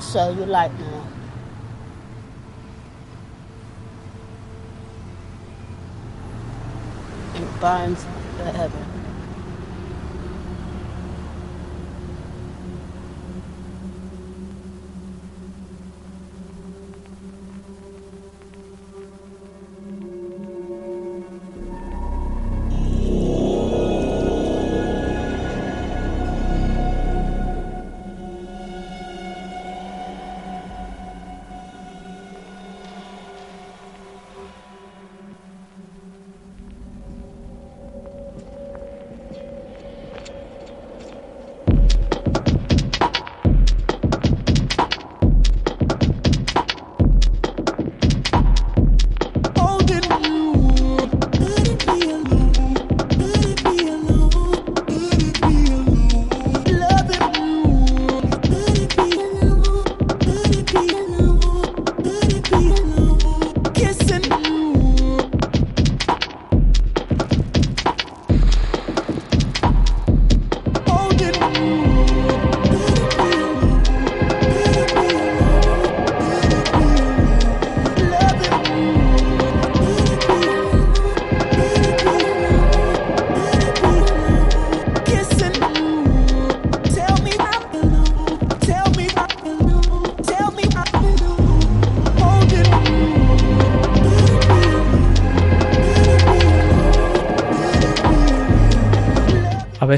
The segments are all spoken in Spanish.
I show you light now. And burns the heavens.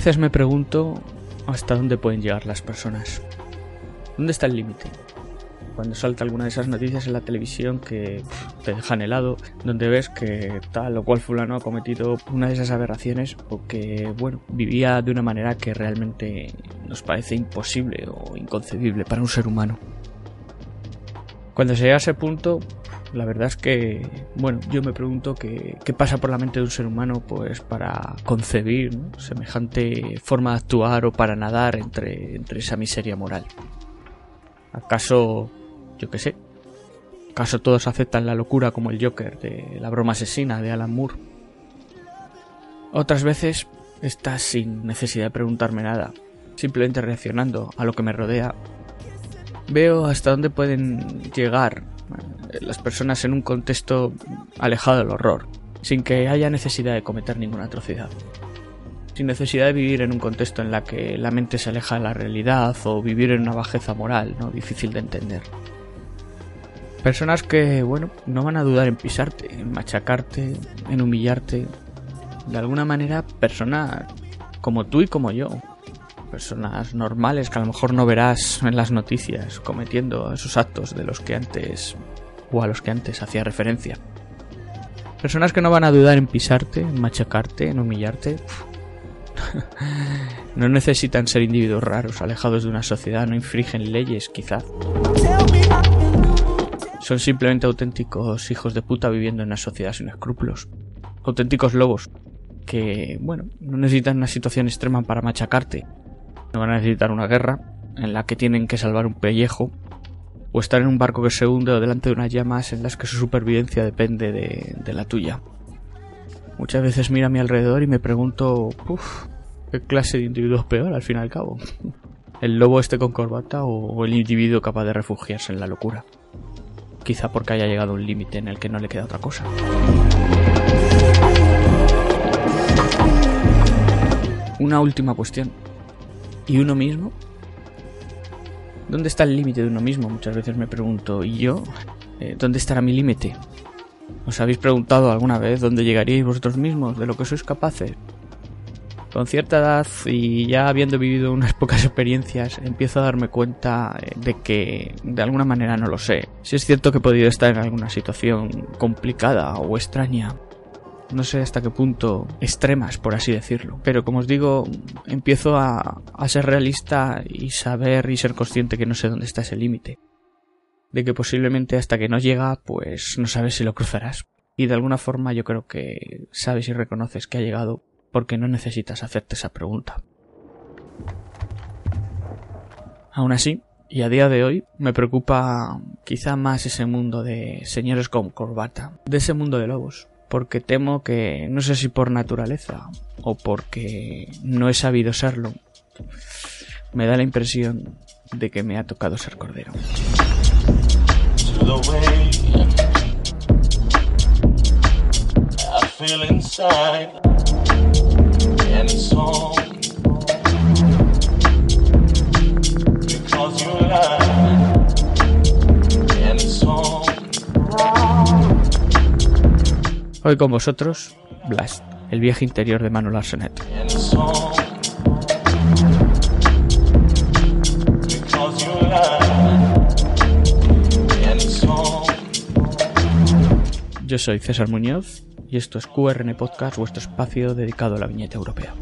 Veces me pregunto hasta dónde pueden llegar las personas. ¿Dónde está el límite? Cuando salta alguna de esas noticias en la televisión que te dejan helado, donde ves que tal o cual fulano ha cometido una de esas aberraciones o que, bueno, vivía de una manera que realmente nos parece imposible o inconcebible para un ser humano. Cuando se llega a ese punto, la verdad es que, bueno, yo me pregunto qué, qué pasa por la mente de un ser humano pues para concebir ¿no? semejante forma de actuar o para nadar entre, entre esa miseria moral. ¿Acaso, yo qué sé, acaso todos aceptan la locura como el Joker de la broma asesina de Alan Moore? Otras veces estás sin necesidad de preguntarme nada, simplemente reaccionando a lo que me rodea. Veo hasta dónde pueden llegar las personas en un contexto alejado del horror, sin que haya necesidad de cometer ninguna atrocidad. Sin necesidad de vivir en un contexto en la que la mente se aleja de la realidad o vivir en una bajeza moral, ¿no? Difícil de entender. Personas que, bueno, no van a dudar en pisarte, en machacarte, en humillarte. De alguna manera, personas como tú y como yo. Personas normales que a lo mejor no verás en las noticias cometiendo esos actos de los que antes o a los que antes hacía referencia. Personas que no van a dudar en pisarte, en machacarte, en humillarte. no necesitan ser individuos raros, alejados de una sociedad, no infringen leyes, quizá. Son simplemente auténticos hijos de puta viviendo en una sociedad sin escrúpulos. Auténticos lobos que, bueno, no necesitan una situación extrema para machacarte. No van a necesitar una guerra en la que tienen que salvar un pellejo o estar en un barco que se hunde o delante de unas llamas en las que su supervivencia depende de, la tuya. Muchas veces miro a mi alrededor y me pregunto, uff, ¿qué clase de individuo es peor al fin y al cabo? ¿El lobo este con corbata o el individuo capaz de refugiarse en la locura? Quizá porque haya llegado a un límite en el que no le queda otra cosa. Una última cuestión. ¿Y uno mismo? ¿Dónde está el límite de uno mismo? Muchas veces me pregunto. ¿Y yo? Eh, ¿Dónde estará mi límite? ¿Os habéis preguntado alguna vez dónde llegaríais vosotros mismos, de lo que sois capaces? Con cierta edad y ya habiendo vivido unas pocas experiencias, empiezo a darme cuenta eh, de que de alguna manera no lo sé. Si es cierto que he podido estar en alguna situación complicada o extraña, no sé hasta qué punto extremas, por así decirlo. Pero como os digo, empiezo a, a ser realista y saber y ser consciente que no sé dónde está ese límite. De que posiblemente hasta que no llega, pues no sabes si lo cruzarás. Y de alguna forma yo creo que sabes y reconoces que ha llegado porque no necesitas hacerte esa pregunta. Aún así, y a día de hoy, me preocupa quizá más ese mundo de señores con corbata, de ese mundo de lobos, porque temo que, no sé si por naturaleza o porque no he sabido serlo, me da la impresión de que me ha tocado ser cordero. Hoy con vosotros, Blast, el viaje interior de Manuel Arsenet. Yo soy César Muñoz y esto es QRN Podcast, vuestro espacio dedicado a la viñeta europea.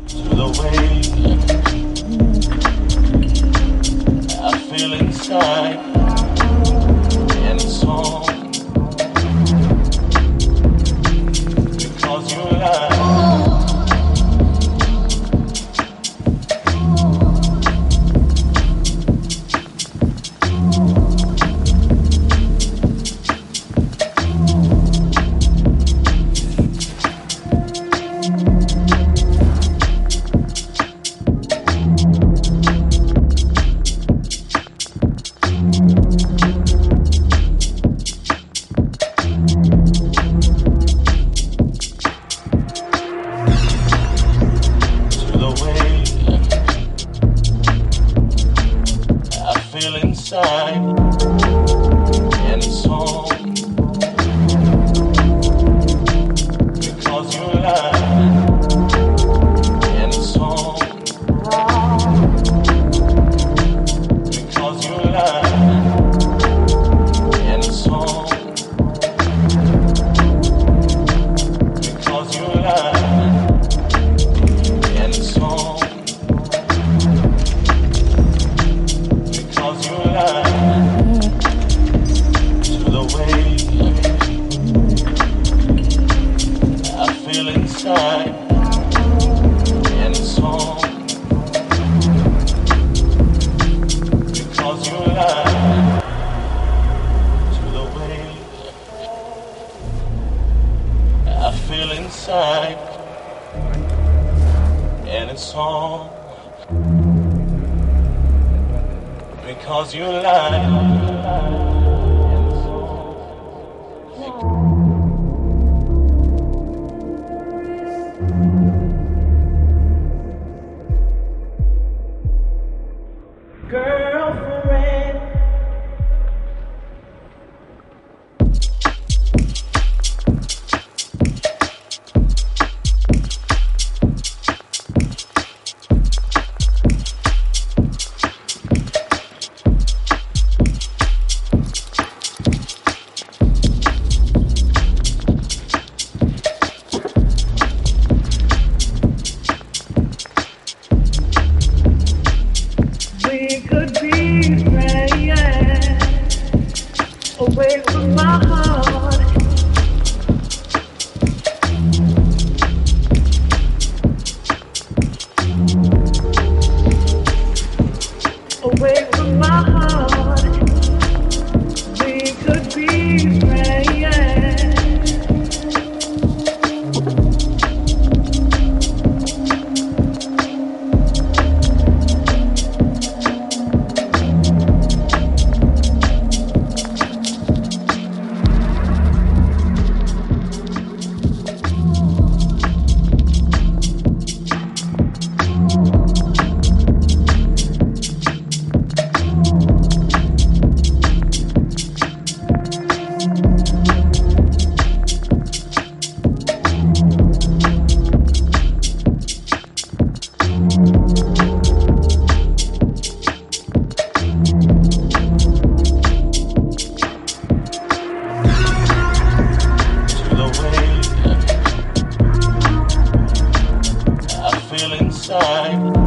Time.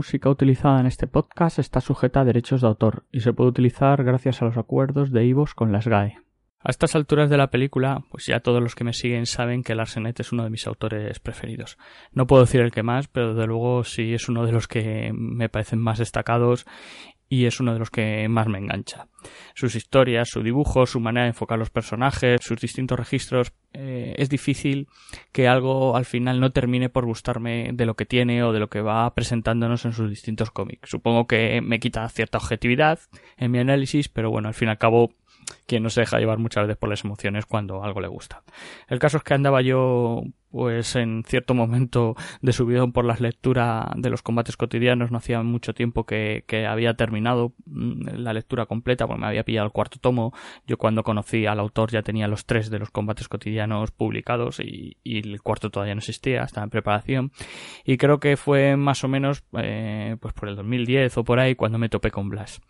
Música utilizada en este podcast está sujeta a derechos de autor y se puede utilizar gracias a los acuerdos de Ivos con las GAE. A estas alturas de la película, pues ya todos los que me siguen saben que Larsenet es uno de mis autores preferidos. No puedo decir el que más, pero desde luego sí es uno de los que me parecen más destacados y es uno de los que más me engancha. Sus historias, su dibujo, su manera de enfocar los personajes, sus distintos registros, eh, es difícil que algo al final no termine por gustarme de lo que tiene o de lo que va presentándonos en sus distintos cómics. Supongo que me quita cierta objetividad en mi análisis, pero bueno, al fin y al cabo quien no se deja llevar muchas veces por las emociones cuando algo le gusta. El caso es que andaba yo pues en cierto momento de subidón por las lecturas de los combates cotidianos no hacía mucho tiempo que, había terminado mm, la lectura completa porque me había pillado el cuarto tomo. Yo cuando conocí al autor ya tenía los tres de los combates cotidianos publicados y, y el cuarto todavía no existía estaba en preparación. Y creo que fue más o menos eh, pues por el 2010 o por ahí cuando me topé con Blas.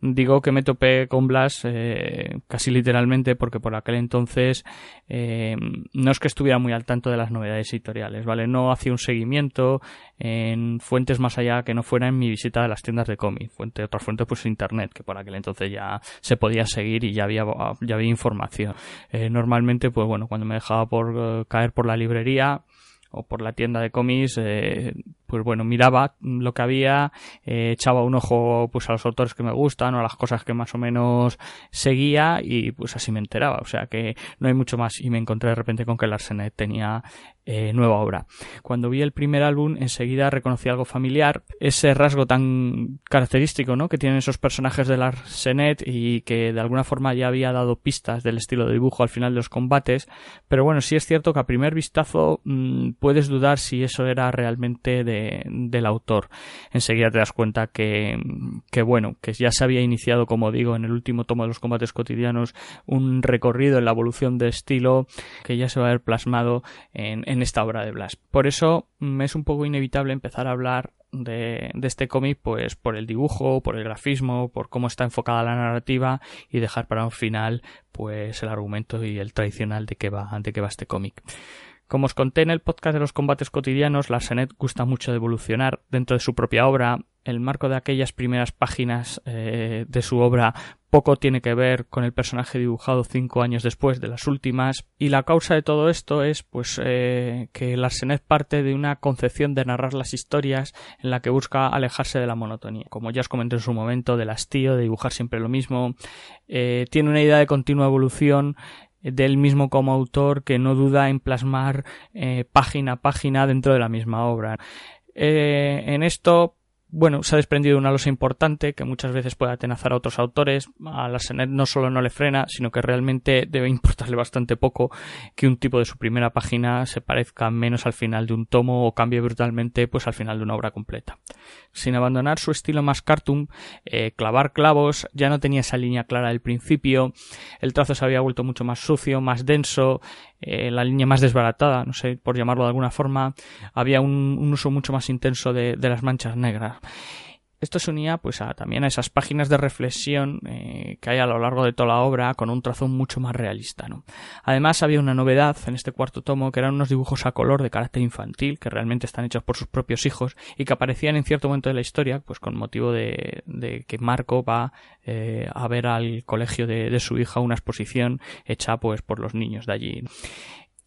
Digo que me topé con Blas eh, casi literalmente porque por aquel entonces eh, no es que estuviera muy al tanto de las novedades editoriales, ¿vale? No hacía un seguimiento en fuentes más allá que no fuera en mi visita a las tiendas de cómic. Fuente, otra fuente pues internet, que por aquel entonces ya se podía seguir y ya había, ya había información. Eh, normalmente, pues bueno, cuando me dejaba por uh, caer por la librería, o por la tienda de cómics, eh, pues bueno, miraba lo que había, eh, echaba un ojo pues a los autores que me gustan o a las cosas que más o menos seguía y pues así me enteraba. O sea que no hay mucho más y me encontré de repente con que Larsenet tenía eh, nueva obra. Cuando vi el primer álbum enseguida reconocí algo familiar, ese rasgo tan característico ¿no? que tienen esos personajes de Larsenet y que de alguna forma ya había dado pistas del estilo de dibujo al final de los combates, pero bueno, sí es cierto que a primer vistazo mmm, puedes dudar si eso era realmente de, del autor. Enseguida te das cuenta que, que, bueno, que ya se había iniciado, como digo, en el último tomo de los combates cotidianos, un recorrido en la evolución de estilo que ya se va a ver plasmado en, en esta obra de Blas. Por eso me es un poco inevitable empezar a hablar de, de, este cómic, pues por el dibujo, por el grafismo, por cómo está enfocada la narrativa y dejar para un final, pues el argumento y el tradicional de qué va, de qué va este cómic. Como os conté en el podcast de los combates cotidianos, Larsenet gusta mucho de evolucionar dentro de su propia obra. El marco de aquellas primeras páginas eh, de su obra poco tiene que ver con el personaje dibujado cinco años después de las últimas. Y la causa de todo esto es pues eh, que Larsenet parte de una concepción de narrar las historias en la que busca alejarse de la monotonía. Como ya os comenté en su momento del hastío de dibujar siempre lo mismo. Eh, tiene una idea de continua evolución del mismo como autor que no duda en plasmar eh, página a página dentro de la misma obra. Eh, en esto bueno, se ha desprendido una losa importante que muchas veces puede atenazar a otros autores. A la Senet no solo no le frena, sino que realmente debe importarle bastante poco que un tipo de su primera página se parezca menos al final de un tomo o cambie brutalmente pues al final de una obra completa. Sin abandonar su estilo más cartoon, eh, clavar clavos ya no tenía esa línea clara del principio, el trazo se había vuelto mucho más sucio, más denso, eh, la línea más desbaratada, no sé por llamarlo de alguna forma, había un, un uso mucho más intenso de, de las manchas negras. Esto se unía pues a, también a esas páginas de reflexión eh, que hay a lo largo de toda la obra con un trazo mucho más realista. ¿no? Además había una novedad en este cuarto tomo que eran unos dibujos a color de carácter infantil que realmente están hechos por sus propios hijos y que aparecían en cierto momento de la historia pues con motivo de, que Marco va eh, a ver al colegio de su hija una exposición hecha pues por los niños de allí.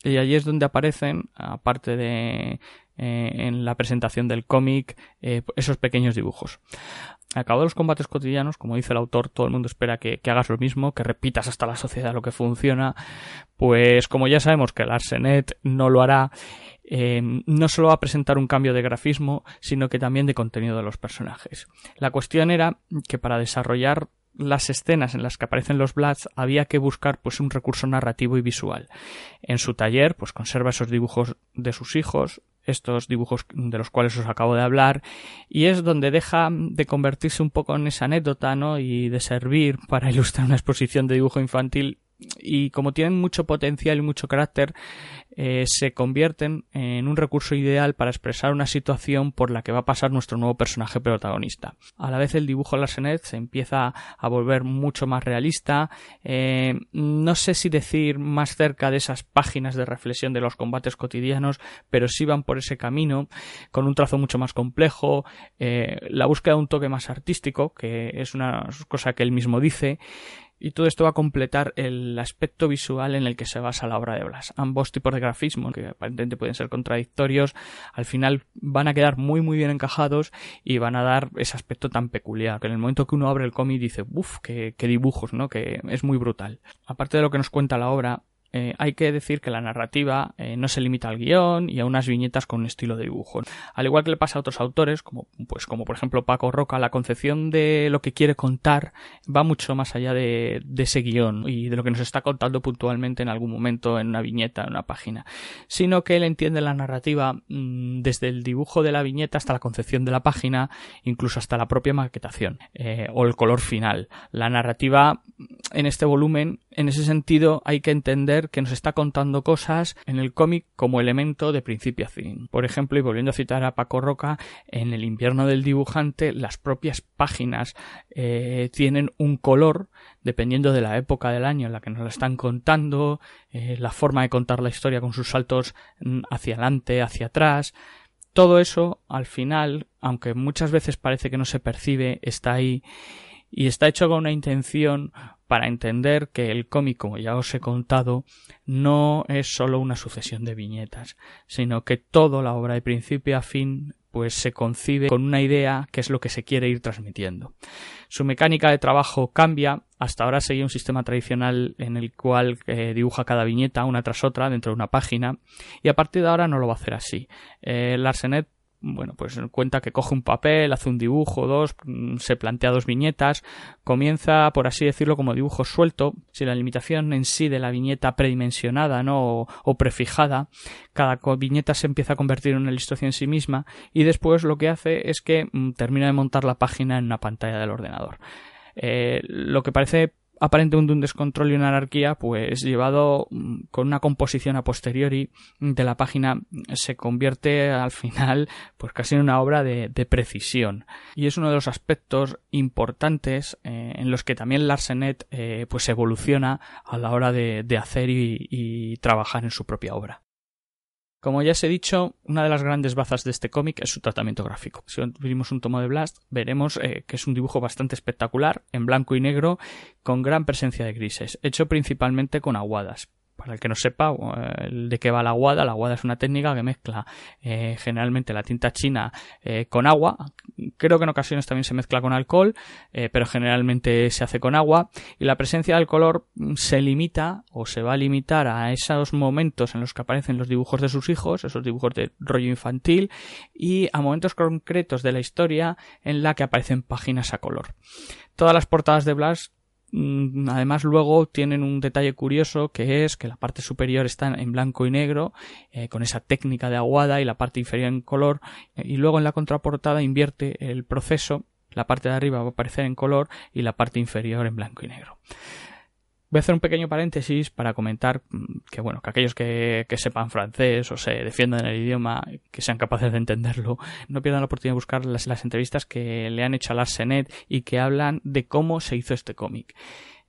Y allí es donde aparecen, aparte de eh, en la presentación del cómic, eh, esos pequeños dibujos. De los combates cotidianos, como dice el autor, todo el mundo espera que, que, hagas lo mismo, que repitas hasta la sociedad lo que funciona. Pues como ya sabemos que el Arsenet no lo hará, eh, no solo va a presentar un cambio de grafismo, sino que también de contenido de los personajes. La cuestión era que para desarrollar las escenas en las que aparecen los Bloods había que buscar pues un recurso narrativo y visual. En su taller pues conserva esos dibujos de sus hijos, estos dibujos de los cuales os acabo de hablar y es donde deja de convertirse un poco en esa anécdota ¿no? y de servir para ilustrar una exposición de dibujo infantil y como tienen mucho potencial y mucho carácter, eh, se convierten en un recurso ideal para expresar una situación por la que va a pasar nuestro nuevo personaje protagonista. A la vez el dibujo Larsenet se empieza a volver mucho más realista, eh, no sé si decir más cerca de esas páginas de reflexión de los combates cotidianos, pero sí van por ese camino, con un trazo mucho más complejo, eh, la búsqueda de un toque más artístico, que es una cosa que él mismo dice, y todo esto va a completar el aspecto visual en el que se basa la obra de Blas. Ambos tipos de grafismo, que aparentemente pueden ser contradictorios, al final van a quedar muy muy bien encajados y van a dar ese aspecto tan peculiar, que en el momento que uno abre el cómic dice, uff, qué, qué dibujos, ¿no? Que es muy brutal. Aparte de lo que nos cuenta la obra, eh, hay que decir que la narrativa eh, no se limita al guion y a unas viñetas con un estilo de dibujo. Al igual que le pasa a otros autores, como, pues, como por ejemplo Paco Roca, la concepción de lo que quiere contar va mucho más allá de, de ese guion y de lo que nos está contando puntualmente en algún momento en una viñeta, en una página, sino que él entiende la narrativa mmm, desde el dibujo de la viñeta hasta la concepción de la página, incluso hasta la propia maquetación eh, o el color final. La narrativa en este volumen, en ese sentido, hay que entender que nos está contando cosas en el cómic como elemento de principio a fin. Por ejemplo, y volviendo a citar a Paco Roca, en el invierno del dibujante, las propias páginas eh, tienen un color dependiendo de la época del año en la que nos la están contando, eh, la forma de contar la historia con sus saltos mm, hacia adelante, hacia atrás. Todo eso, al final, aunque muchas veces parece que no se percibe, está ahí y está hecho con una intención para entender que el cómic, como ya os he contado, no es solo una sucesión de viñetas, sino que toda la obra de principio a fin pues se concibe con una idea que es lo que se quiere ir transmitiendo. Su mecánica de trabajo cambia, hasta ahora seguía un sistema tradicional en el cual eh, dibuja cada viñeta una tras otra dentro de una página y a partir de ahora no lo va a hacer así. Eh, Larsenet bueno, pues cuenta que coge un papel, hace un dibujo, dos, mm, se plantea dos viñetas, comienza, por así decirlo, como dibujo suelto, si la limitación en sí de la viñeta predimensionada, ¿no? O, prefijada, cada viñeta se empieza a convertir en una ilustración en sí misma, y después lo que hace es que mm, termina de montar la página en una pantalla del ordenador. Eh, lo que parece aparentemente un descontrol y una anarquía, pues llevado mm, con una composición a posteriori de la página se convierte al final pues casi en una obra de, precisión. Y es uno de los aspectos importantes eh, en los que también Larsenet eh, pues evoluciona a la hora de, hacer y trabajar en su propia obra. Como ya os he dicho, una de las grandes bazas de este cómic es su tratamiento gráfico. Si vimos un tomo de Blast, veremos eh, que es un dibujo bastante espectacular, en blanco y negro, con gran presencia de grises, hecho principalmente con aguadas. Para el que no sepa eh, de qué va la aguada, la aguada es una técnica que mezcla eh, generalmente la tinta china eh, con agua. Creo que en ocasiones también se mezcla con alcohol, pero generalmente se hace con agua. Y la presencia del color mm, se limita o se va a limitar a esos momentos en los que aparecen los dibujos de sus hijos, esos dibujos de rollo infantil, y a momentos concretos de la historia en la que aparecen páginas a color. Todas las portadas de Blast Mm, además luego tienen un detalle curioso que es que la parte superior está en blanco y negro eh, con esa técnica de aguada y la parte inferior en color eh, y luego en la contraportada invierte el proceso la parte de arriba va a aparecer en color y la parte inferior en blanco y negro Voy a hacer un pequeño paréntesis para comentar mm, que, bueno, que aquellos que, que, sepan francés o se defiendan el idioma, que sean capaces de entenderlo, no pierdan la oportunidad de buscar las, las entrevistas que le han hecho a Larsenet y que hablan de cómo se hizo este cómic.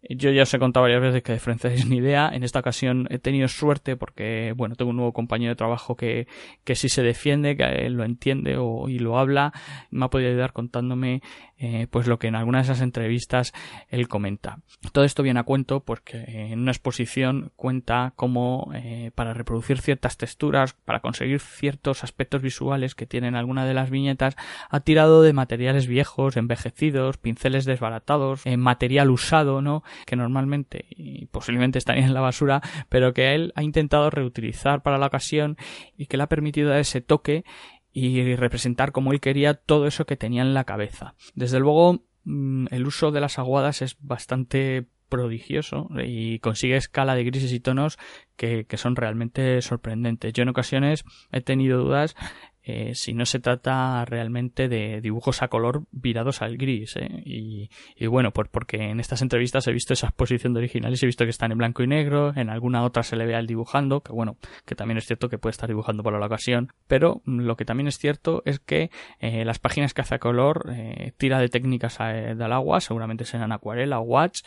Yo ya os he contado varias veces que de francés ni idea. En esta ocasión he tenido suerte porque, bueno, tengo un nuevo compañero de trabajo que, que sí se defiende, que lo entiende o, y lo habla. Me ha podido ayudar contándome, eh, pues lo que en algunas de esas entrevistas él comenta. Todo esto viene a cuento porque en una exposición cuenta cómo, eh, para reproducir ciertas texturas, para conseguir ciertos aspectos visuales que tienen alguna de las viñetas, ha tirado de materiales viejos, envejecidos, pinceles desbaratados, eh, material usado, ¿no? que normalmente y posiblemente estaría en la basura, pero que él ha intentado reutilizar para la ocasión y que le ha permitido ese toque y representar como él quería todo eso que tenía en la cabeza. Desde luego, mm, el uso de las aguadas es bastante prodigioso y consigue escala de grises y tonos que, que, son realmente sorprendentes. Yo en ocasiones he tenido dudas eh, si no se trata realmente de dibujos a color virados al gris. ¿eh? Y, y, bueno, pues porque en estas entrevistas he visto esa exposición de originales he visto que están en blanco y negro, en alguna otra se le ve al dibujando, que bueno, que también es cierto que puede estar dibujando por la ocasión, pero lo que también es cierto es que eh, las páginas que hace a color eh, tira de técnicas eh, del agua, seguramente serán acuarela o watch,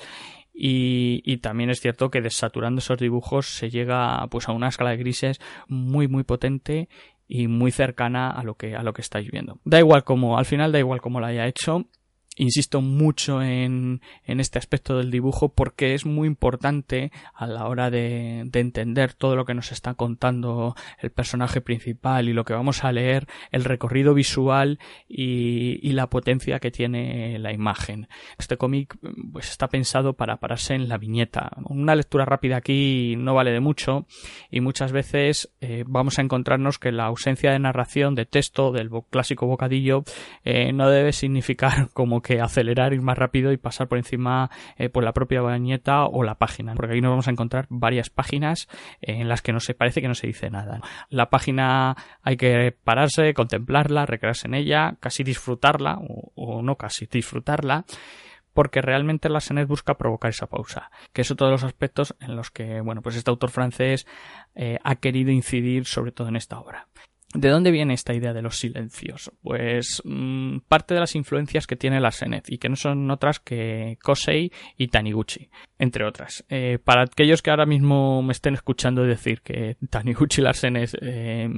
y, y, también es cierto que desaturando esos dibujos se llega pues a una escala de grises muy muy potente y muy cercana a lo que a lo que estáis viendo. Da igual como, al final da igual como lo haya hecho, insisto mucho en, en, este aspecto del dibujo porque es muy importante a la hora de, de, entender todo lo que nos está contando el personaje principal y lo que vamos a leer, el recorrido visual y, y la potencia que tiene la imagen. Este cómic pues está pensado para pararse en la viñeta. Una lectura rápida aquí no vale de mucho y muchas veces eh, vamos a encontrarnos que la ausencia de narración, de texto, del clásico bocadillo, eh, no debe significar como que acelerar, ir más rápido y pasar por encima eh, por la propia bañeta o la página, porque ahí nos vamos a encontrar varias páginas eh, en las que no se parece que no se dice nada. La página hay que pararse, contemplarla, recrearse en ella, casi disfrutarla o, o no casi disfrutarla porque realmente la Senet busca provocar esa pausa, que es otro de los aspectos en los que, bueno, pues este autor francés eh, ha querido incidir sobre todo en esta obra. ¿De dónde viene esta idea de los silencios? Pues mmm, parte de las influencias que tiene la Senet y que no son otras que Kosei y Taniguchi, entre otras. Eh, para aquellos que ahora mismo me estén escuchando decir que Taniguchi y la Senet eh,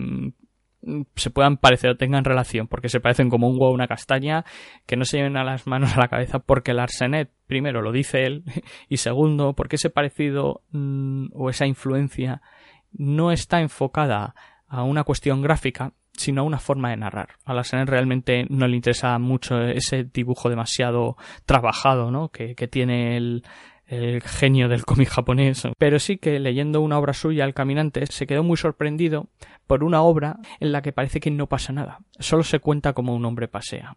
se puedan parecer o tengan relación porque se parecen como un huevo o una castaña que no se lleven a las manos a la cabeza porque el Arsenet primero lo dice él y segundo porque ese parecido mmm, o esa influencia no está enfocada a una cuestión gráfica, sino a una forma de narrar. A la Senet realmente no le interesa mucho ese dibujo demasiado trabajado, ¿no? Que, que tiene el, el genio del cómic japonés, pero sí que leyendo una obra suya, El Caminante, se quedó muy sorprendido por una obra en la que parece que no pasa nada, solo se cuenta como un hombre pasea,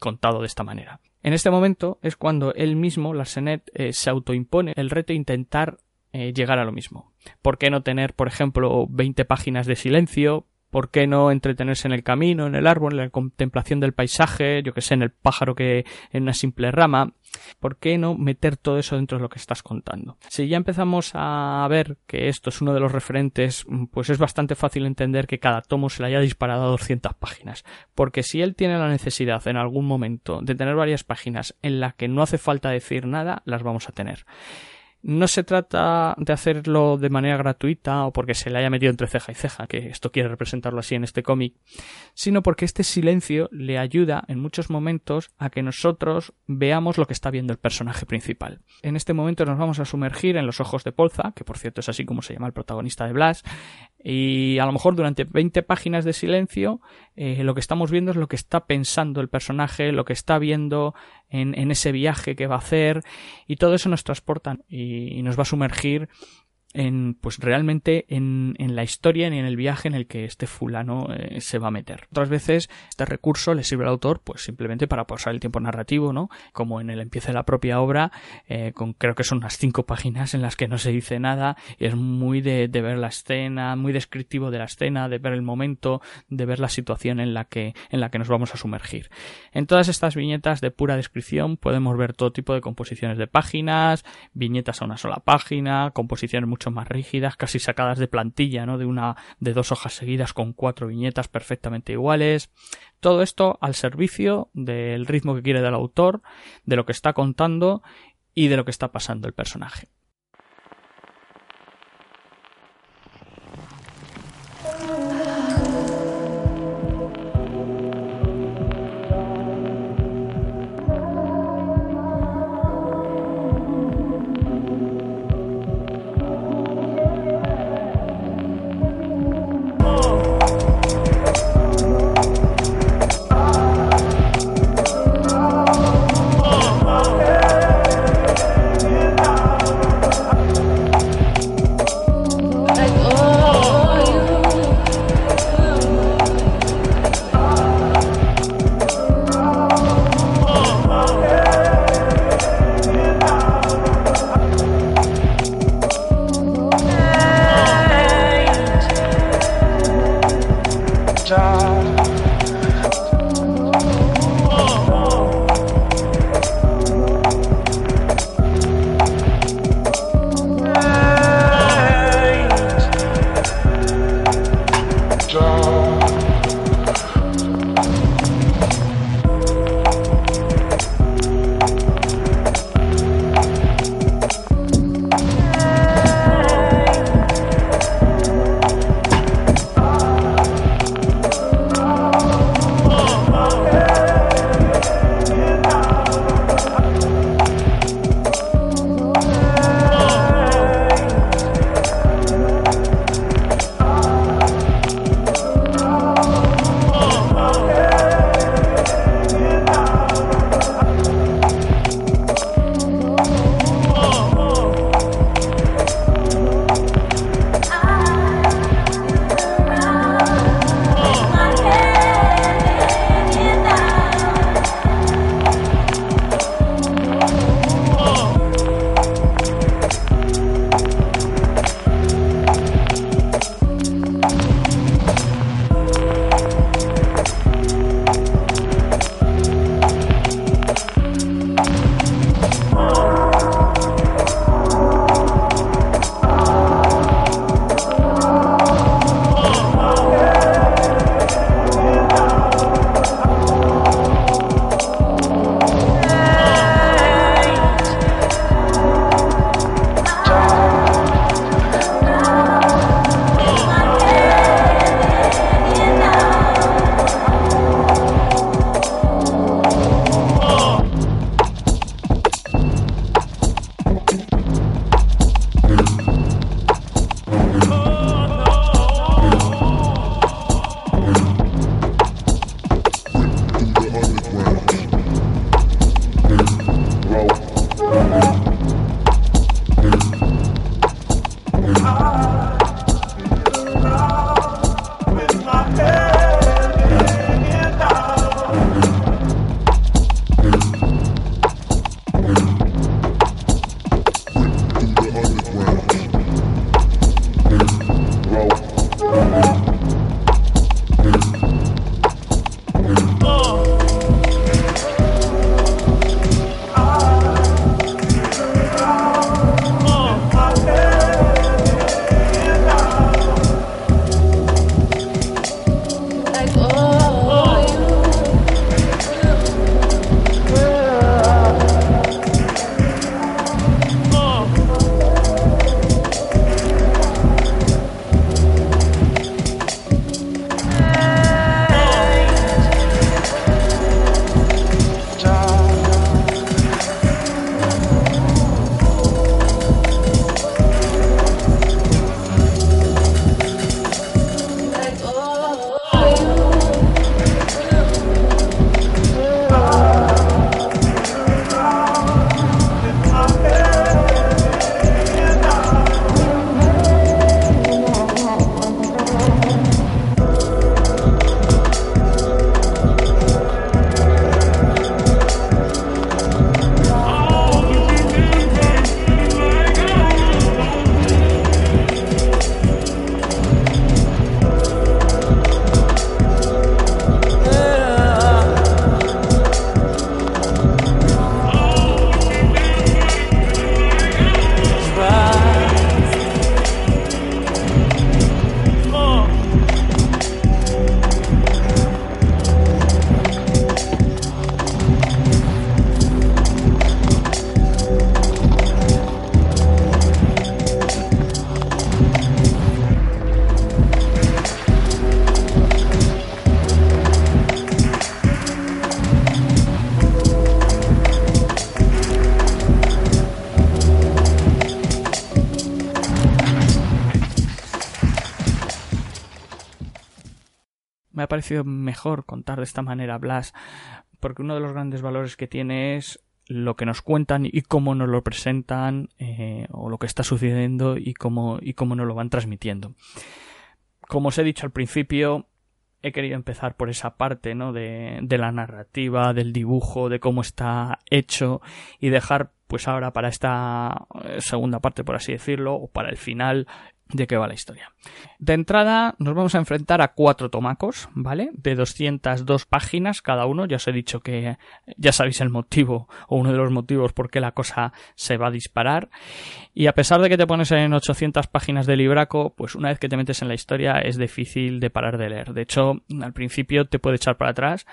contado de esta manera. En este momento es cuando él mismo, Larsenet, eh, se autoimpone el reto de intentar eh, llegar a lo mismo. ¿Por qué no tener, por ejemplo, 20 páginas de silencio? ¿Por qué no entretenerse en el camino, en el árbol, en la contemplación del paisaje, yo que sé, en el pájaro que en una simple rama? ¿Por qué no meter todo eso dentro de lo que estás contando? Si ya empezamos a ver que esto es uno de los referentes, pues es bastante fácil entender que cada tomo se le haya disparado a 200 páginas. Porque si él tiene la necesidad en algún momento de tener varias páginas en las que no hace falta decir nada, las vamos a tener. No se trata de hacerlo de manera gratuita o porque se le haya metido entre ceja y ceja, que esto quiere representarlo así en este cómic, sino porque este silencio le ayuda en muchos momentos a que nosotros veamos lo que está viendo el personaje principal. En este momento nos vamos a sumergir en los ojos de Polza, que por cierto es así como se llama el protagonista de Blas, y a lo mejor durante 20 páginas de silencio eh, lo que estamos viendo es lo que está pensando el personaje, lo que está viendo en, en ese viaje que va a hacer y todo eso nos transporta y, y nos va a sumergir en, pues realmente en, en, la historia ni en el viaje en el que este fulano eh, se va a meter. Otras veces este recurso le sirve al autor pues simplemente para pausar el tiempo narrativo, ¿no? Como en el empiece de la propia obra, eh, con creo que son unas cinco páginas en las que no se dice nada y es muy de, de, ver la escena, muy descriptivo de la escena, de ver el momento, de ver la situación en la que, en la que nos vamos a sumergir. En todas estas viñetas de pura descripción podemos ver todo tipo de composiciones de páginas, viñetas a una sola página, composiciones mucho más rígidas, casi sacadas de plantilla, ¿no? De una, de dos hojas seguidas con cuatro viñetas perfectamente iguales. Todo esto al servicio del ritmo que quiere del autor, de lo que está contando y de lo que está pasando el personaje. Parecido mejor contar de esta manera Blas, porque uno de los grandes valores que tiene es lo que nos cuentan y cómo nos lo presentan eh, o lo que está sucediendo y cómo, y cómo nos lo van transmitiendo. Como os he dicho al principio, he querido empezar por esa parte, ¿no? De, de la narrativa, del dibujo, de cómo está hecho y dejar pues ahora para esta eh, segunda parte, por así decirlo, o para el final, de qué va la historia. De entrada nos vamos a enfrentar a cuatro tomacos, ¿vale? De 202 páginas cada uno. Ya os he dicho que ya sabéis el motivo o uno de los motivos por qué la cosa se va a disparar. Y a pesar de que te pones en 800 páginas de libraco, pues una vez que te metes en la historia es difícil de parar de leer. De hecho, al principio te puede echar para atrás,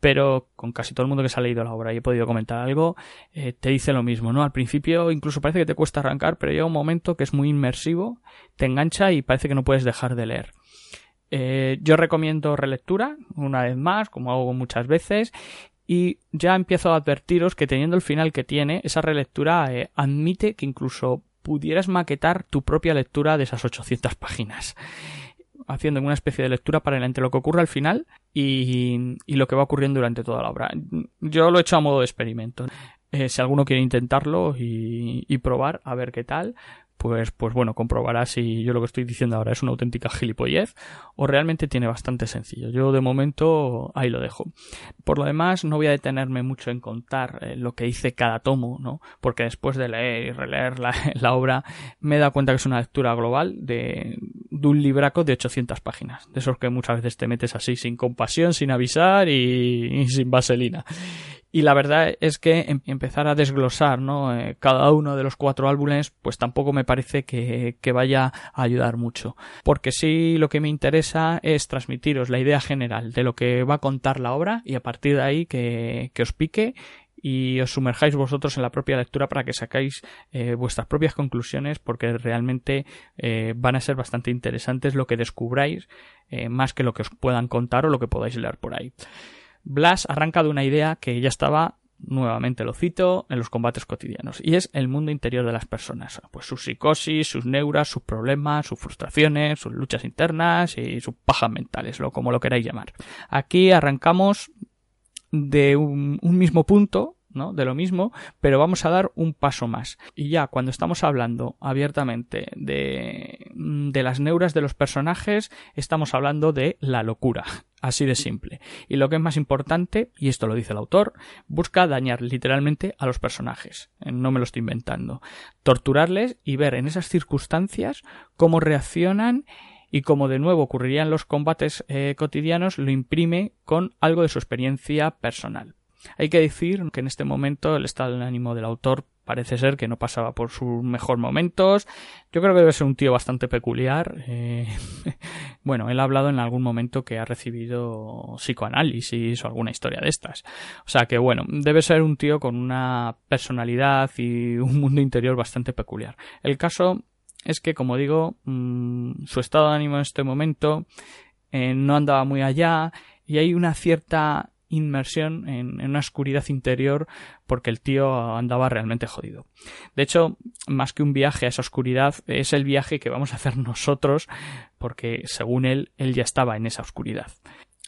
pero con casi todo el mundo que se ha leído la obra y he podido comentar algo, eh, te dice lo mismo, ¿no? Al principio incluso parece que te cuesta arrancar, pero llega un momento que es muy inmersivo, te engancha y parece que no puedes dejar de leer. Eh, yo recomiendo relectura, una vez más, como hago muchas veces, y ya empiezo a advertiros que teniendo el final que tiene, esa relectura eh, admite que incluso pudieras maquetar tu propia lectura de esas 800 páginas haciendo una especie de lectura para entre lo que ocurre al final y, y, lo que va ocurriendo durante toda la obra. Yo lo he hecho a modo de experimento. Eh, si alguno quiere intentarlo y, y, probar a ver qué tal, pues, pues bueno, comprobará si yo lo que estoy diciendo ahora es una auténtica gilipollez o realmente tiene bastante sencillo. Yo de momento ahí lo dejo. Por lo demás, no voy a detenerme mucho en contar eh, lo que dice cada tomo, ¿no? Porque después de leer y releer la, obra, me he dado cuenta que es una lectura global de, de un libraco de 800 páginas. De esos que muchas veces te metes así sin compasión, sin avisar y, y sin vaselina. Y la verdad es que em, empezar a desglosar ¿no? Eh, cada uno de los cuatro álbumes, pues tampoco me parece que, que, vaya a ayudar mucho. Porque sí lo que me interesa es transmitiros la idea general de lo que va a contar la obra y a partir de ahí que, os pique y os sumerjáis vosotros en la propia lectura para que sacáis eh, vuestras propias conclusiones porque realmente eh, van a ser bastante interesantes lo que descubráis eh, más que lo que os puedan contar o lo que podáis leer por ahí. Blas arranca de una idea que ya estaba nuevamente lo cito, en los combates cotidianos, y es el mundo interior de las personas, pues sus psicosis, sus neuras, sus problemas, sus frustraciones, sus luchas internas y sus pajas mentales, lo como lo queráis llamar. Aquí arrancamos de un, un mismo punto, De lo mismo, pero vamos a dar un paso más. Y ya cuando estamos hablando abiertamente de, de las neuras de los personajes, estamos hablando de la locura. Así de simple. Y lo que es más importante, y esto lo dice el autor, busca dañar literalmente a los personajes. No me lo estoy inventando. Torturarles y ver en esas circunstancias cómo reaccionan y como de nuevo ocurriría en los combates eh, cotidianos, lo imprime con algo de su experiencia personal. Hay que decir que en este momento el estado de ánimo del autor parece ser que no pasaba por sus mejores momentos. Yo creo que debe ser un tío bastante peculiar. Eh, bueno, él ha hablado en algún momento que ha recibido psicoanálisis o alguna historia de estas. O sea que bueno, debe ser un tío con una personalidad y un mundo interior bastante peculiar. El caso es que, como digo, mmm, su estado de ánimo en este momento eh, no andaba muy allá y hay una cierta inmersión en, una oscuridad interior porque el tío andaba realmente jodido. De hecho, más que un viaje a esa oscuridad, es el viaje que vamos a hacer nosotros porque, según él, él ya estaba en esa oscuridad.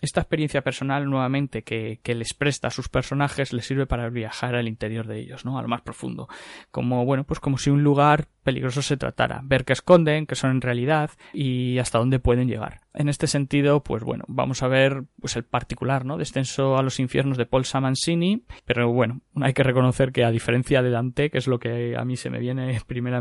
Esta experiencia personal, nuevamente, que, que, les presta a sus personajes, les sirve para viajar al interior de ellos, ¿no? A lo más profundo. Como, bueno, pues como si un lugar peligroso se tratara. Ver qué esconden, qué son en realidad y hasta dónde pueden llegar. En este sentido, pues bueno, vamos a ver pues el particular, ¿no? Descenso a los infiernos de Paul Samansini, pero bueno, hay que reconocer que a diferencia de Dante, que es lo que a mí se me viene primera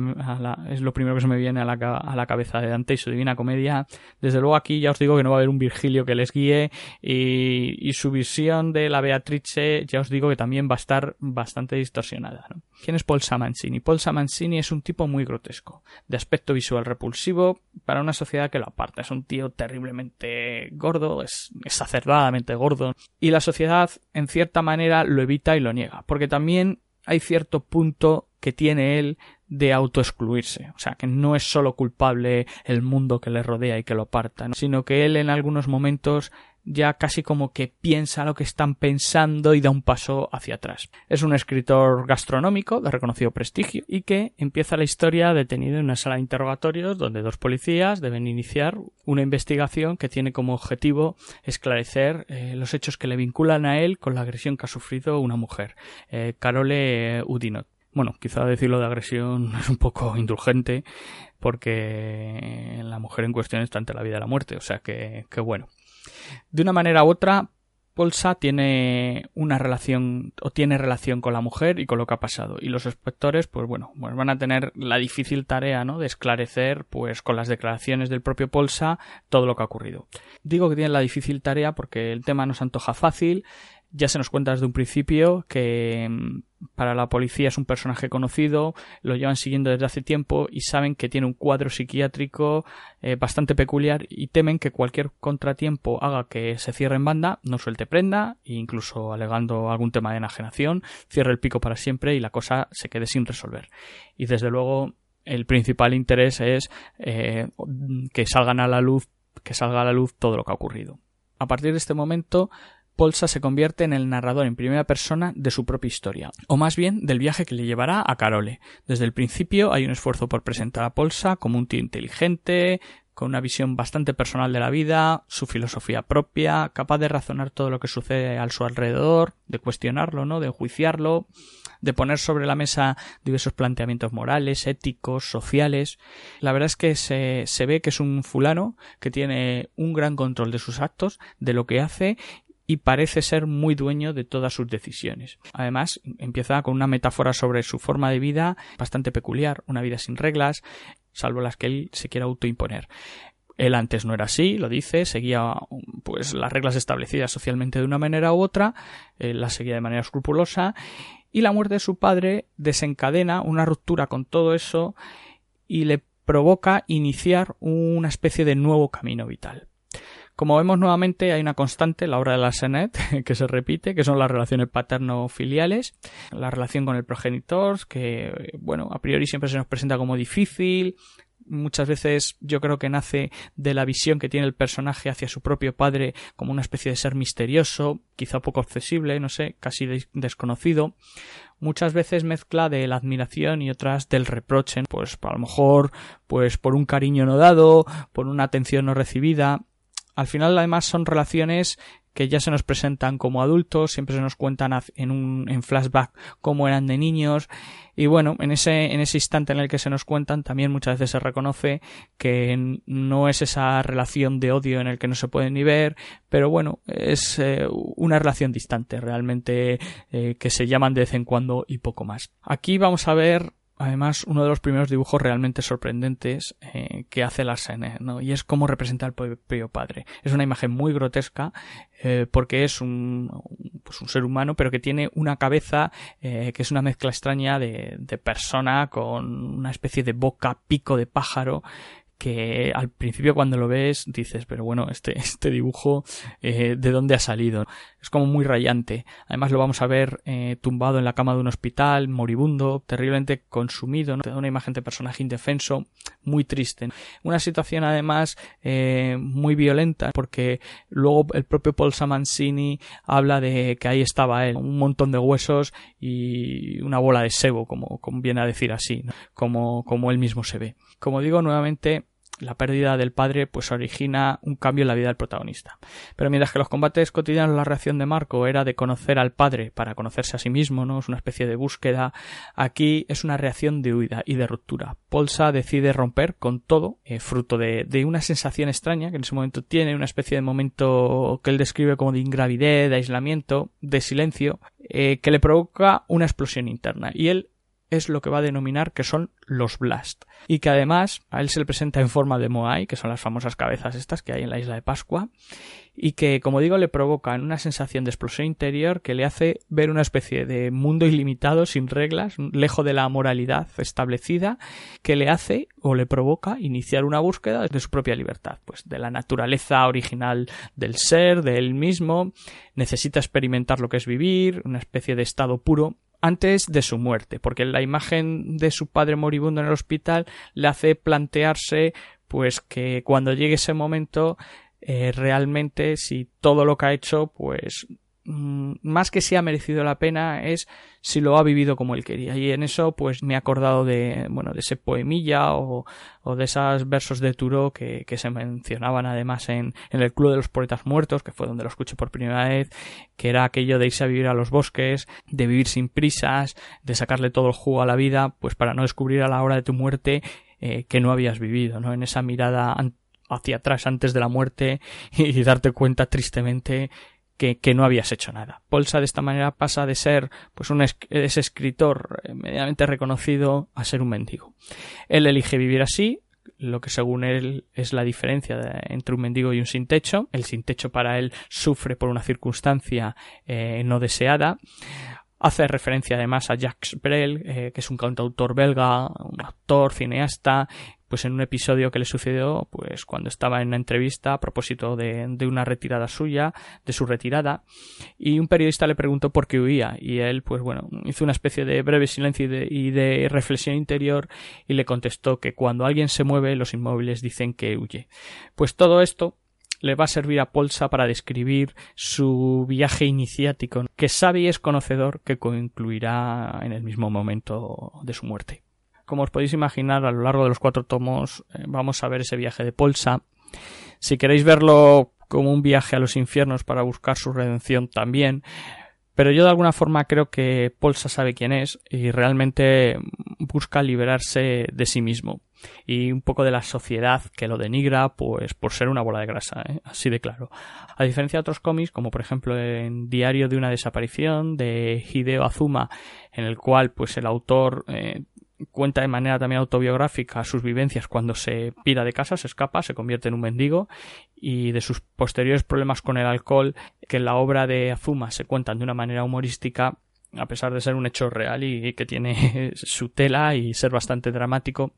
es lo primero que se me viene a la, a la cabeza de Dante y su Divina Comedia, desde luego aquí ya os digo que no va a haber un Virgilio que les guíe y, y su visión de la Beatrice ya os digo que también va a estar bastante distorsionada, ¿no? ¿Quién es Paul Samansini? Paul Samansini es un tipo muy grotesco, de aspecto visual repulsivo para una sociedad que lo aparta. Es un tío terriblemente gordo, es exacerbadamente gordo, y la sociedad en cierta manera lo evita y lo niega, porque también hay cierto punto que tiene él de autoexcluirse, o sea, que no es solo culpable el mundo que le rodea y que lo aparta, ¿no? sino que él en algunos momentos ya casi como que piensa lo que están pensando y da un paso hacia atrás. Es un escritor gastronómico de reconocido prestigio y que empieza la historia detenido en una sala de interrogatorios donde dos policías deben iniciar una investigación que tiene como objetivo esclarecer eh, los hechos que le vinculan a él con la agresión que ha sufrido una mujer, eh, Carole Udinot. Bueno, quizá decirlo de agresión es un poco indulgente porque la mujer en cuestión está ante la vida y la muerte, o sea que, que bueno. De una manera u otra, Polsa tiene una relación o tiene relación con la mujer y con lo que ha pasado y los inspectores pues bueno pues van a tener la difícil tarea ¿no? de esclarecer pues con las declaraciones del propio Polsa todo lo que ha ocurrido digo que tienen la difícil tarea porque el tema no se antoja fácil ya se nos cuenta desde un principio que mm, para la policía es un personaje conocido, lo llevan siguiendo desde hace tiempo y saben que tiene un cuadro psiquiátrico eh, bastante peculiar y temen que cualquier contratiempo haga que se cierre en banda, no suelte prenda e incluso alegando algún tema de enajenación, cierre el pico para siempre y la cosa se quede sin resolver. Y desde luego el principal interés es eh, que salgan a la luz, que salga a la luz todo lo que ha ocurrido. A partir de este momento, Polsa se convierte en el narrador en primera persona de su propia historia, o más bien del viaje que le llevará a Carole. Desde el principio hay un esfuerzo por presentar a Polsa como un tío inteligente, con una visión bastante personal de la vida, su filosofía propia, capaz de razonar todo lo que sucede a su alrededor, de cuestionarlo, ¿no? de enjuiciarlo, de poner sobre la mesa diversos planteamientos morales, éticos, sociales. La verdad es que se, se ve que es un fulano que tiene un gran control de sus actos, de lo que hace y parece ser muy dueño de todas sus decisiones. Además, empieza con una metáfora sobre su forma de vida bastante peculiar, una vida sin reglas, salvo las que él se quiera autoimponer. Él antes no era así, lo dice, seguía pues las reglas establecidas socialmente de una manera u otra, las seguía de manera escrupulosa y la muerte de su padre desencadena una ruptura con todo eso y le provoca iniciar una especie de nuevo camino vital. Como vemos nuevamente hay una constante la obra de la Senet que se repite, que son las relaciones paterno-filiales, la relación con el progenitor, que bueno, a priori siempre se nos presenta como difícil, muchas veces yo creo que nace de la visión que tiene el personaje hacia su propio padre como una especie de ser misterioso, quizá poco accesible, no sé, casi desconocido. Muchas veces mezcla de la admiración y otras del reproche, pues a lo mejor pues por un cariño no dado, por una atención no recibida, al final, además, son relaciones que ya se nos presentan como adultos, siempre se nos cuentan en un flashback cómo eran de niños y bueno, en ese en ese instante en el que se nos cuentan también muchas veces se reconoce que no es esa relación de odio en el que no se pueden ni ver, pero bueno, es eh, una relación distante realmente eh, que se llaman de vez en cuando y poco más. Aquí vamos a ver además uno de los primeros dibujos realmente sorprendentes eh, que hace Larsen, ¿no? Y es cómo representa al propio padre. Es una imagen muy grotesca eh, porque es un, pues un ser humano pero que tiene una cabeza eh, que es una mezcla extraña de, de persona con una especie de boca pico de pájaro que al principio cuando lo ves dices, pero bueno, este, este dibujo, eh, ¿de dónde ha salido? Es como muy rayante. Además lo vamos a ver eh, tumbado en la cama de un hospital, moribundo, terriblemente consumido, ¿no? Te da una imagen de personaje indefenso, muy triste. Una situación además eh, muy violenta, porque luego el propio Paul Samancini habla de que ahí estaba él, un montón de huesos y una bola de sebo, como, como viene a decir así, como, como él mismo se ve. Como digo nuevamente, la pérdida del padre pues origina un cambio en la vida del protagonista. Pero mientras que los combates cotidianos la reacción de Marco era de conocer al padre para conocerse a sí mismo, ¿no? Es una especie de búsqueda. Aquí es una reacción de huida y de ruptura. Polsa decide romper con todo, eh, fruto de, de, una sensación extraña que en ese momento tiene, una especie de momento que él describe como de ingravidez, de aislamiento, de silencio, eh, que le provoca una explosión interna. Y él es lo que va a denominar que son los Blast. Y que además a él se le presenta en forma de Moai, que son las famosas cabezas estas que hay en la isla de Pascua, y que, como digo, le provocan una sensación de explosión interior que le hace ver una especie de mundo ilimitado, sin reglas, lejos de la moralidad establecida, que le hace o le provoca iniciar una búsqueda de su propia libertad, pues de la naturaleza original del ser, de él mismo, necesita experimentar lo que es vivir, una especie de estado puro antes de su muerte, porque la imagen de su padre moribundo en el hospital le hace plantearse pues que cuando llegue ese momento eh, realmente si todo lo que ha hecho, pues más que si ha merecido la pena es si lo ha vivido como él quería. Y en eso pues me he acordado de bueno de ese poemilla o, o de esos versos de Turo que, que se mencionaban además en, en el Club de los Poetas Muertos que fue donde lo escuché por primera vez que era aquello de irse a vivir a los bosques de vivir sin prisas de sacarle todo el jugo a la vida pues para no descubrir a la hora de tu muerte eh, que no habías vivido no en esa mirada hacia atrás antes de la muerte y darte cuenta tristemente que, no habías hecho nada. Polsa de esta manera pasa de ser pues un es- ese escritor eh, medianamente reconocido a ser un mendigo. Él elige vivir así, lo que según él es la diferencia entre un mendigo y un sin techo. El sin techo para él sufre por una circunstancia eh, no deseada. Hace referencia además a Jacques Brel, eh, que es un cantautor belga, un actor, cineasta, pues en un episodio que le sucedió, pues cuando estaba en una entrevista a propósito de, de una retirada suya, de su retirada, y un periodista le preguntó por qué huía, y él, pues bueno, hizo una especie de breve silencio y de, y de reflexión interior, y le contestó que cuando alguien se mueve, los inmóviles dicen que huye. Pues todo esto le va a servir a Polsa para describir su viaje iniciático, que sabe y es conocedor que concluirá en el mismo momento de su muerte. Como os podéis imaginar, a lo largo de los cuatro tomos eh, vamos a ver ese viaje de Polsa. Si queréis verlo como un viaje a los infiernos para buscar su redención también, pero yo de alguna forma creo que Polsa sabe quién es y realmente busca liberarse de sí mismo y un poco de la sociedad que lo denigra pues por ser una bola de grasa, ¿eh? así de claro. A diferencia de otros cómics, como por ejemplo en Diario de una desaparición de Hideo Azuma, en el cual pues el autor eh, cuenta de manera también autobiográfica sus vivencias cuando se pira de casa, se escapa, se convierte en un mendigo y de sus posteriores problemas con el alcohol que en la obra de Azuma se cuentan de una manera humorística a pesar de ser un hecho real y que tiene su tela y ser bastante dramático,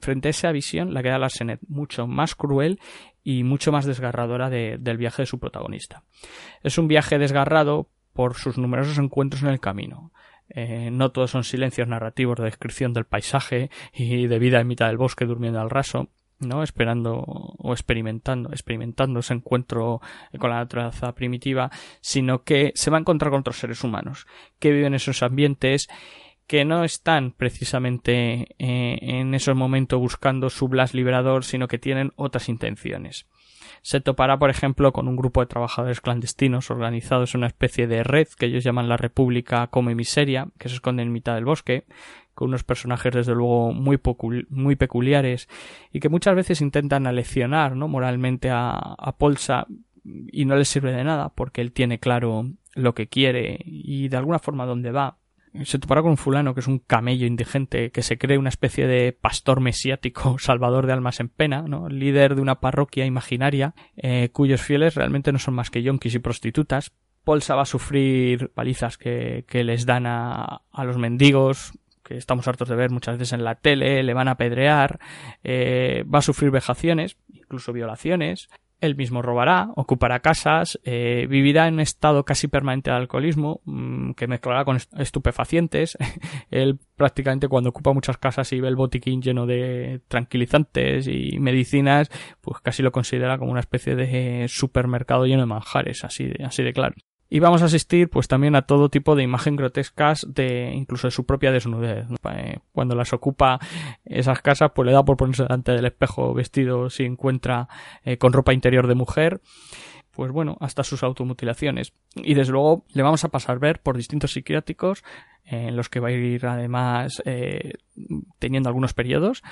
frente a esa visión la queda Larsenet mucho más cruel y mucho más desgarradora de, del viaje de su protagonista. Es un viaje desgarrado por sus numerosos encuentros en el camino. Eh, no todos son silencios narrativos de descripción del paisaje y de vida en mitad del bosque durmiendo al raso, ¿no? Esperando o experimentando, experimentando ese encuentro con la naturaleza primitiva, sino que se va a encontrar con otros seres humanos que viven en esos ambientes que no están precisamente eh, en esos momentos buscando su blas liberador, sino que tienen otras intenciones. Se topará, por ejemplo, con un grupo de trabajadores clandestinos organizados en una especie de red que ellos llaman la República Come Miseria, que se esconde en mitad del bosque, con unos personajes desde luego muy, muy peculiares y que muchas veces intentan aleccionar ¿no? moralmente a, a Polsa y no les sirve de nada porque él tiene claro lo que quiere y de alguna forma dónde va. Se topará con un fulano que es un camello indigente que se cree una especie de pastor mesiático, salvador de almas en pena, ¿no? líder de una parroquia imaginaria, eh, cuyos fieles realmente no son más que yonkis y prostitutas. Polsa va a sufrir palizas que, que les dan a, a los mendigos, que estamos hartos de ver muchas veces en la tele, le van a apedrear, eh, va a sufrir vejaciones, incluso violaciones, él mismo robará, ocupará casas, eh, vivirá en un estado casi permanente de alcoholismo, mmm, que mezclará con estupefacientes. Él prácticamente cuando ocupa muchas casas y ve el botiquín lleno de tranquilizantes y medicinas, pues casi lo considera como una especie de supermercado lleno de manjares, así de, así de claro. Y vamos a asistir pues también a todo tipo de imagen grotescas de incluso de su propia desnudez. ¿no? Cuando las ocupa esas casas pues le da por ponerse delante del espejo vestido si encuentra eh, con ropa interior de mujer. Pues bueno, hasta sus automutilaciones. Y desde luego le vamos a pasar ver por distintos psiquiátricos eh, en los que va a ir además eh, teniendo algunos periodos.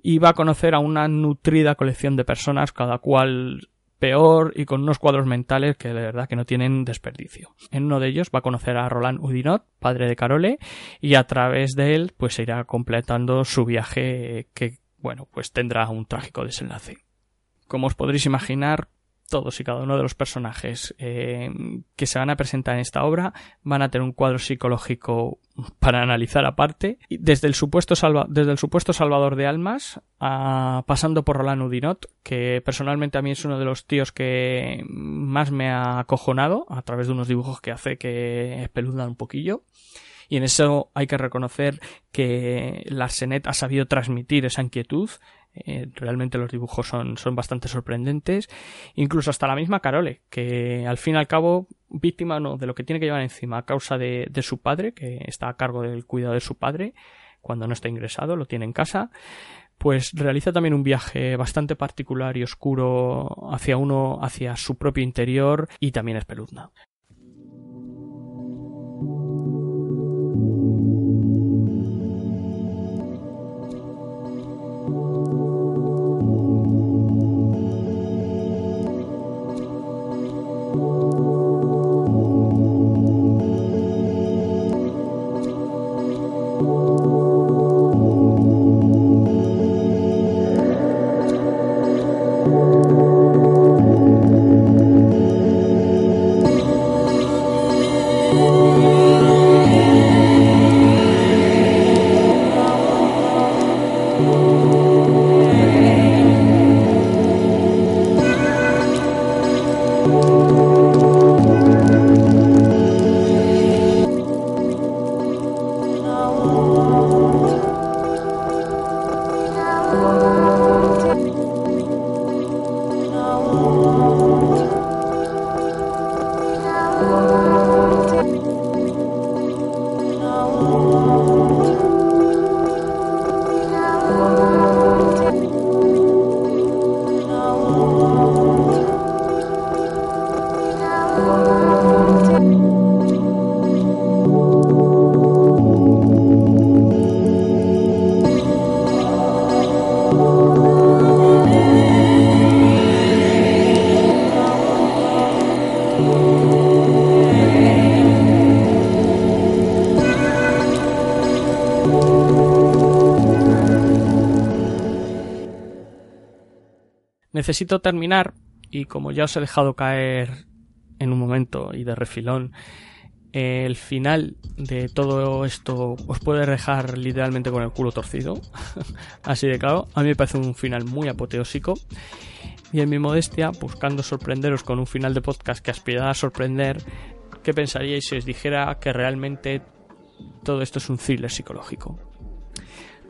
Y va a conocer a una nutrida colección de personas, cada cual peor y con unos cuadros mentales que de verdad que no tienen desperdicio. En uno de ellos va a conocer a Roland Udinot, padre de Carole, y a través de él pues se irá completando su viaje que, bueno, pues tendrá un trágico desenlace. Como os podréis imaginar, todos y cada uno de los personajes eh, que se van a presentar en esta obra van a tener un cuadro psicológico para analizar aparte, desde el supuesto, desde el supuesto salvador de almas, pasando por Roland Udinot, que personalmente a mí es uno de los tíos que más me ha acojonado a través de unos dibujos que hace que espeluznan un poquillo. Y en eso hay que reconocer que Larsenet ha sabido transmitir esa inquietud Eh, realmente los dibujos son, son bastante sorprendentes. Incluso hasta la misma Carole, que al fin y al cabo, víctima no, de lo que tiene que llevar encima a causa de, de su padre, que está a cargo del cuidado de su padre, cuando no está ingresado, lo tiene en casa, pues realiza también un viaje bastante particular y oscuro hacia uno, hacia su propio interior y también espeluzna. Necesito terminar, y como ya os he dejado caer en un momento y de refilón, el final de todo esto os puede dejar literalmente con el culo torcido. Así de claro, a mí me parece un final muy apoteósico. Y en mi modestia, buscando sorprenderos con un final de podcast que aspirara a sorprender, ¿qué pensaríais si os dijera que realmente todo esto es un thriller psicológico?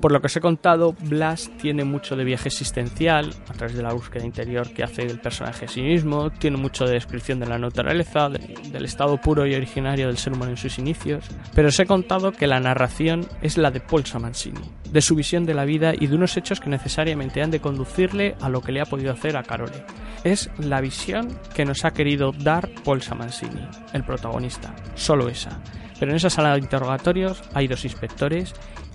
Por lo que os he contado, Blas tiene mucho de viaje existencial a través de la búsqueda interior que hace el personaje a sí mismo, tiene mucho de descripción de la naturaleza, de- del estado puro y originario del ser humano en sus inicios, pero os he contado que la narración es la de Paul Samansini, de su visión de la vida y de unos hechos que necesariamente han de conducirle a lo que le ha podido hacer a Carole. Es la visión que nos ha querido dar Paul Samansini, el protagonista, solo esa. Pero en esa sala de interrogatorios hay dos inspectores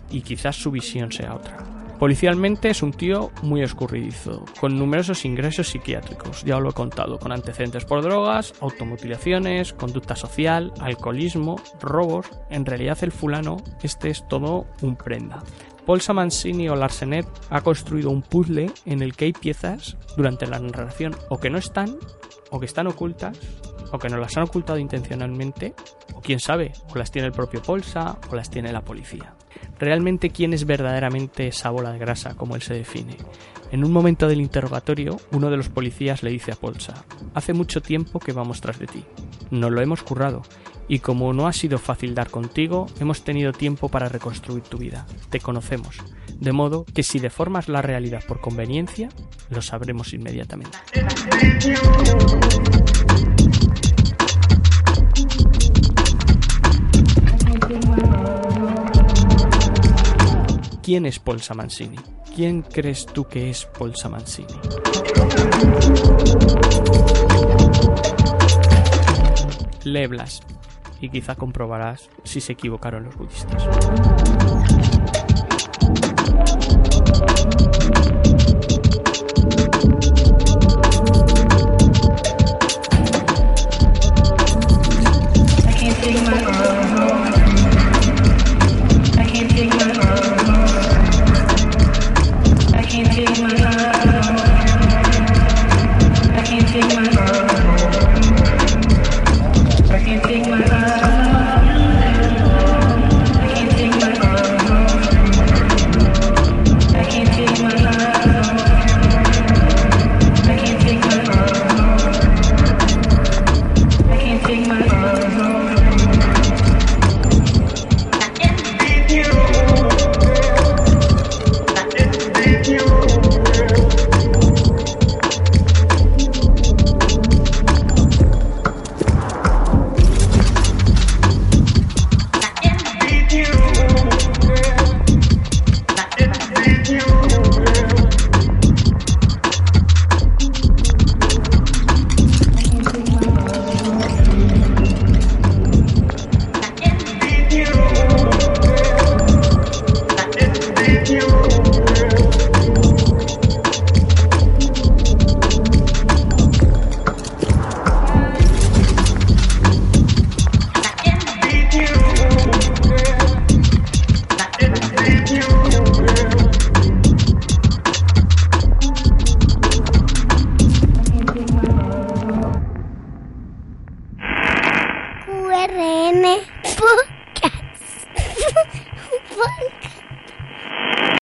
y quizás su visión sea otra. Policialmente es un tío muy escurridizo, con numerosos ingresos psiquiátricos, ya os lo he contado, con antecedentes por drogas, automutilaciones, conducta social, alcoholismo, robos. En realidad el fulano, este es todo un prenda. Paul Samansini o Larsenet ha construido un puzzle en el que hay piezas durante la narración o que no están, o que están ocultas, o que nos las han ocultado intencionalmente, o quién sabe, o las tiene el propio Polsa, o las tiene la policía. Realmente, ¿quién es verdaderamente esa bola de grasa, como él se define? En un momento del interrogatorio, uno de los policías le dice a Polsa, hace mucho tiempo que vamos tras de ti. Nos lo hemos currado, y como no ha sido fácil dar contigo, hemos tenido tiempo para reconstruir tu vida. Te conocemos. De modo que si deformas la realidad por conveniencia, lo sabremos inmediatamente. ¿Quién es Paul Samansini? ¿Quién crees tú que es Paul Samansini? Lee Blas y quizá comprobarás si se equivocaron los budistas.